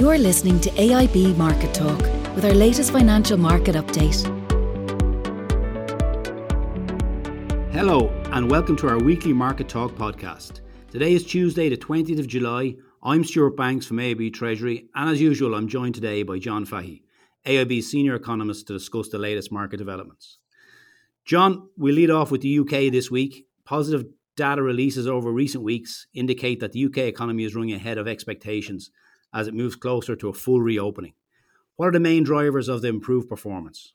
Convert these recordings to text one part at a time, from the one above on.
You're listening to AIB Market Talk with our latest financial market update. Hello, and welcome to our weekly Market Talk podcast. Today is Tuesday, the 20th of July. I'm Stuart Banks from AIB Treasury, and as usual, I'm joined today by John Fahy, AIB's senior economist, to discuss the latest market developments. John, we lead off with the UK this week. Positive data releases over recent weeks indicate that the UK economy is running ahead of expectations as it moves closer to a full reopening. What are the main drivers of the improved performance?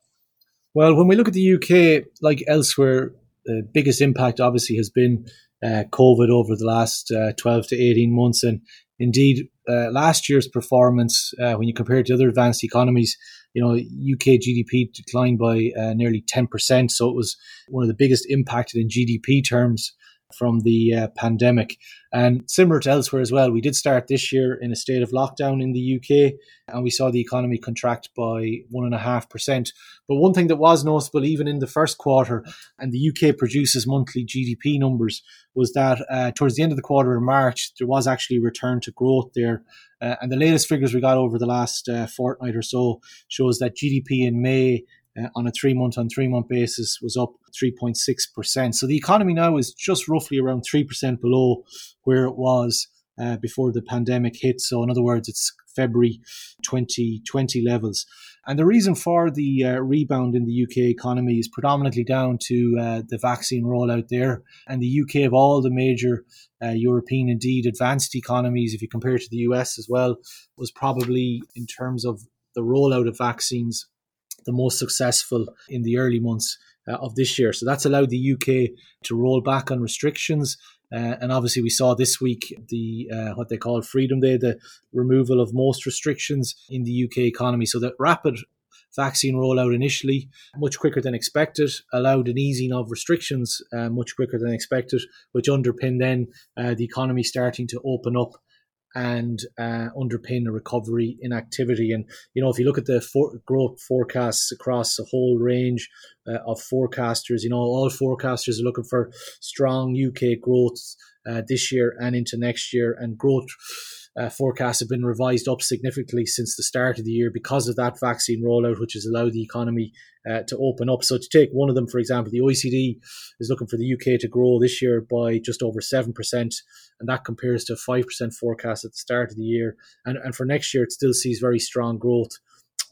Well, when we look at the UK, like elsewhere, the biggest impact obviously has been uh, COVID over the last uh, 12 to 18 months. And indeed, uh, last year's performance, uh, when you compare it to other advanced economies, you know, UK GDP declined by uh, nearly 10%. So it was one of the biggest impacted in GDP terms from the uh, pandemic. And similar to elsewhere as well, we did start this year in a state of lockdown in the UK, and we saw the economy contract by 1.5%. But one thing that was noticeable, even in the first quarter, and the UK produces monthly GDP numbers, was that uh, towards the end of the quarter in March, there was actually a return to growth there. Uh, and the latest figures we got over the last uh, fortnight or so shows that GDP in May uh, on a three month on three month basis was up 3.6%. So the economy now is just roughly around 3% below where it was uh, before the pandemic hit. So, in other words, it's February 2020 levels. And the reason for the uh, rebound in the UK economy is predominantly down to uh, the vaccine rollout there. And the UK, of all the major uh, European, indeed advanced economies, if you compare it to the US as well, was probably in terms of the rollout of vaccines the most successful in the early months uh, of this year. So that's allowed the UK to roll back on restrictions. Uh, and obviously, we saw this week the uh, what they call Freedom Day, the removal of most restrictions in the UK economy. So that rapid vaccine rollout initially, much quicker than expected, allowed an easing of restrictions uh, much quicker than expected, which underpinned then uh, the economy starting to open up and uh, underpin a recovery in activity. And you know, if you look at the for- growth forecasts across a whole range uh, of forecasters, you know, all forecasters are looking for strong UK growth uh, this year and into next year, and growth uh, forecasts have been revised up significantly since the start of the year because of that vaccine rollout, which has allowed the economy uh, to open up. So, to take one of them, for example, the OECD is looking for the UK to grow this year by just over 7%, and that compares to a 5% forecast at the start of the year. And, and for next year, it still sees very strong growth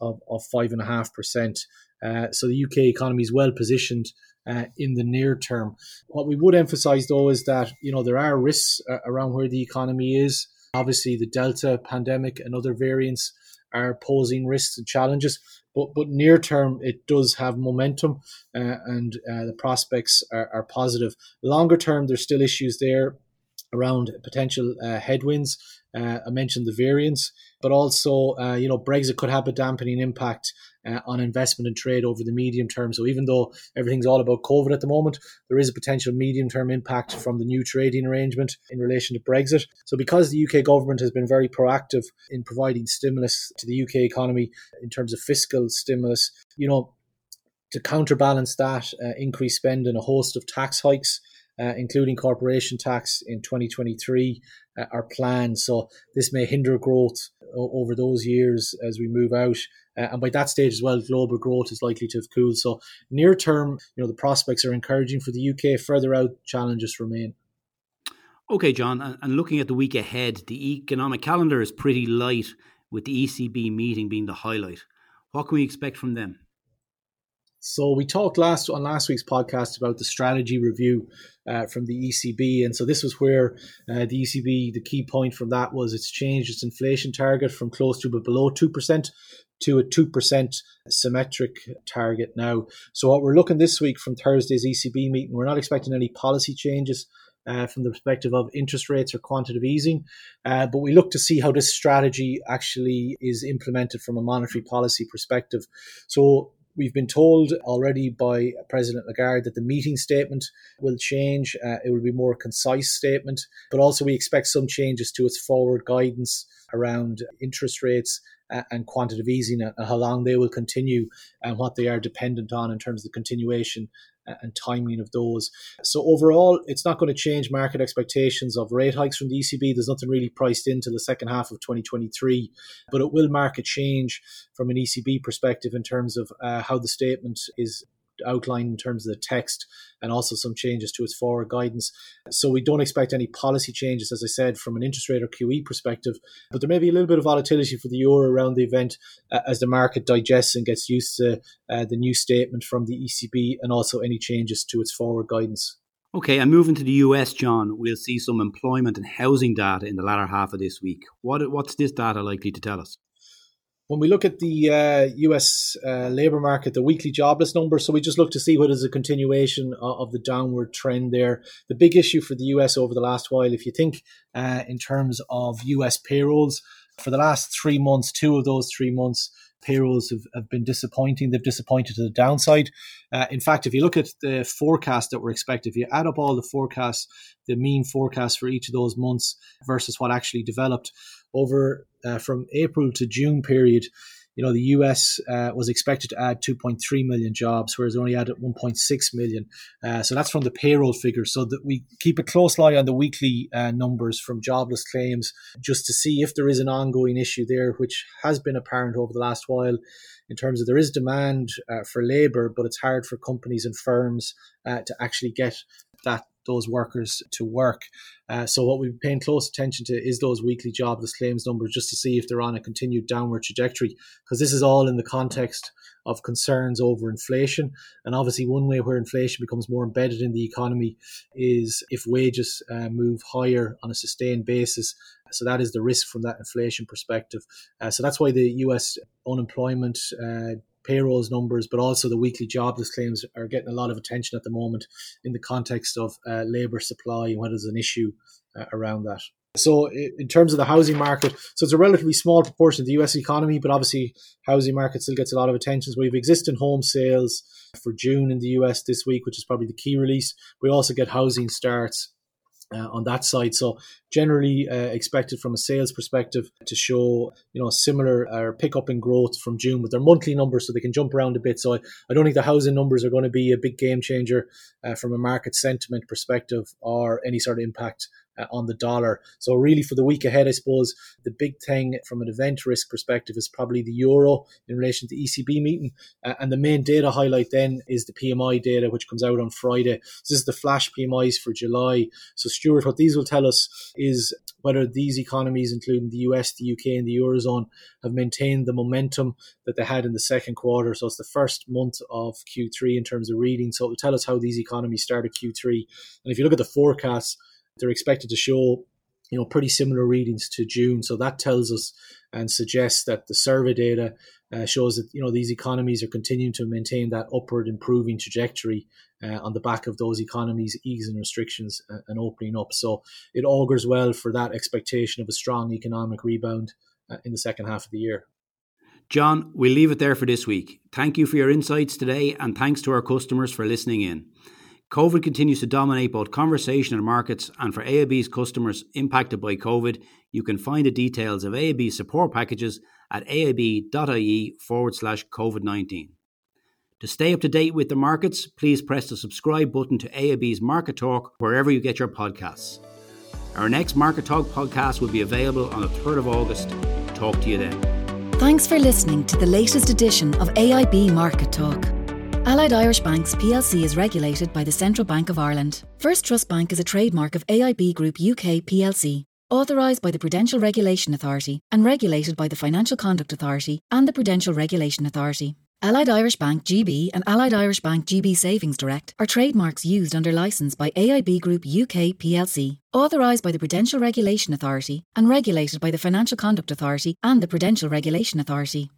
of, of 5.5%. Uh, so, the UK economy is well positioned. Uh, in the near term, what we would emphasise though is that you know there are risks uh, around where the economy is. Obviously, the Delta pandemic and other variants are posing risks and challenges. But, but near term, it does have momentum uh, and uh, the prospects are, are positive. Longer term, there's still issues there around potential uh, headwinds. Uh, I mentioned the variants, but also, uh, you know, Brexit could have a dampening impact uh, on investment and trade over the medium term. So even though everything's all about COVID at the moment, there is a potential medium term impact from the new trading arrangement in relation to Brexit. So because the UK government has been very proactive in providing stimulus to the UK economy in terms of fiscal stimulus, you know, to counterbalance that, uh, increased spend and a host of tax hikes uh, including corporation tax in 2023, uh, are planned. So this may hinder growth over those years as we move out. Uh, and by that stage as well, global growth is likely to have cooled. So near term, you know, the prospects are encouraging for the UK. Further out, challenges remain. Okay, John, and looking at the week ahead, the economic calendar is pretty light with the ECB meeting being the highlight. What can we expect from them? So we talked last on last week's podcast about the strategy review uh, from the ECB, and so this was where uh, the ECB the key point from that was it's changed its inflation target from close to but below two percent to a two percent symmetric target now. So what we're looking this week from Thursday's ECB meeting, we're not expecting any policy changes. Uh, from the perspective of interest rates or quantitative easing. Uh, but we look to see how this strategy actually is implemented from a monetary policy perspective. So We've been told already by President Lagarde that the meeting statement will change. Uh, it will be more concise statement, but also we expect some changes to its forward guidance around interest rates uh, and quantitative easing and how long they will continue and what they are dependent on in terms of the continuation and timing of those. So overall, it's not going to change market expectations of rate hikes from the ECB. There's nothing really priced into the second half of 2023, but it will mark a change from an ECB perspective in terms of uh, how the statement is outlined in terms of the text and also some changes to its forward guidance. So we don't expect any policy changes, as I said, from an interest rate or QE perspective. But there may be a little bit of volatility for the euro around the event uh, as the market digests and gets used to uh, the new statement from the ECB and also any changes to its forward guidance. Okay, and moving to the US, John, we'll see some employment and housing data in the latter half of this week. What, what's this data likely to tell us? When we look at the uh, US uh, labour market, the weekly jobless number, so we just look to see what is a continuation of, of, the downward trend there. The big issue for the US over the last while, if you think uh, in terms of US payrolls, for the last three months, two of those three months, payrolls have, have been disappointing. They've disappointed to the downside. Uh, in fact, if you look at the forecast that we're expecting, if you add up all the forecasts, the mean forecast for each of those months versus what actually developed over uh, from April to June period, you know, the US uh, was expected to add 2.3 million jobs, whereas it only added 1.6 million. Uh, so that's from the payroll figures. So that we keep a close eye on the weekly uh, numbers from jobless claims just to see if there is an ongoing issue there, which has been apparent over the last while in terms of there is demand uh, for labour, but it's hard for companies and firms uh, to actually get that those workers to work. Uh, so what we've been paying close attention to is those weekly jobless claims numbers just to see if they're on a continued downward trajectory because this is all in the context of concerns over inflation. And obviously one way where inflation becomes more embedded in the economy is if wages uh, move higher on a sustained basis. So that is the risk from that inflation perspective. Uh, so that's why the US unemployment uh, payrolls numbers, but also the weekly jobless claims are getting a lot of attention at the moment in the context of uh, labour supply and what is an issue uh, around that. So, in terms of the housing market, so it's a relatively small proportion of the US economy, but obviously, housing market still gets a lot of attention. So, we have existing home sales for June in the US this week, which is probably the key release. We also get housing starts uh, on that side. So generally uh, expected from a sales perspective to show you know similar uh, pick up in growth from June with their monthly numbers, so they can jump around a bit. So I, I don't think the housing numbers are going to be a big game changer uh, from a market sentiment perspective or any sort of impact uh, on the dollar. So really for the week ahead, I suppose the big thing from an event risk perspective is probably the euro in relation to ECB meeting. Uh, and the main data highlight then is the PMI data, which comes out on Friday. So this is the flash PMIs for July. So Stuart, what these will tell us is whether these economies, including the US, the UK, and the Eurozone, have maintained the momentum that they had in the second quarter. So it's the first month of Q3 in terms of reading. So it will tell us how these economies started Q3. And if you look at the forecasts, they're expected to show you know pretty similar readings to June. So that tells us and suggests that the survey data uh, shows that you know these economies are continuing to maintain that upward improving trajectory uh, on the back of those economies easing restrictions uh, and opening up. So it augurs well for that expectation of a strong economic rebound uh, in the second half of the year. John, we'll leave it there for this week. Thank you for your insights today, and thanks to our customers for listening in. COVID continues to dominate both conversation and markets, and for AIB's customers impacted by COVID, you can find the details of AIB's support packages at aib.ie forward slash COVID 19. To stay up to date with the markets, please press the subscribe button to AIB's Market Talk wherever you get your podcasts. Our next Market Talk podcast will be available on the 3rd of August. Talk to you then. Thanks for listening to the latest edition of AIB Market Talk. Allied Irish Banks plc is regulated by the Central Bank of Ireland. First Trust Bank is a trademark of AIB Group UK plc, authorised by the Prudential Regulation Authority and regulated by the Financial Conduct Authority and the Prudential Regulation Authority. Allied Irish Bank GB and Allied Irish Bank GB Savings Direct are trademarks used under licence by AIB Group UK plc, authorised by the Prudential Regulation Authority and regulated by the Financial Conduct Authority and the Prudential Regulation Authority.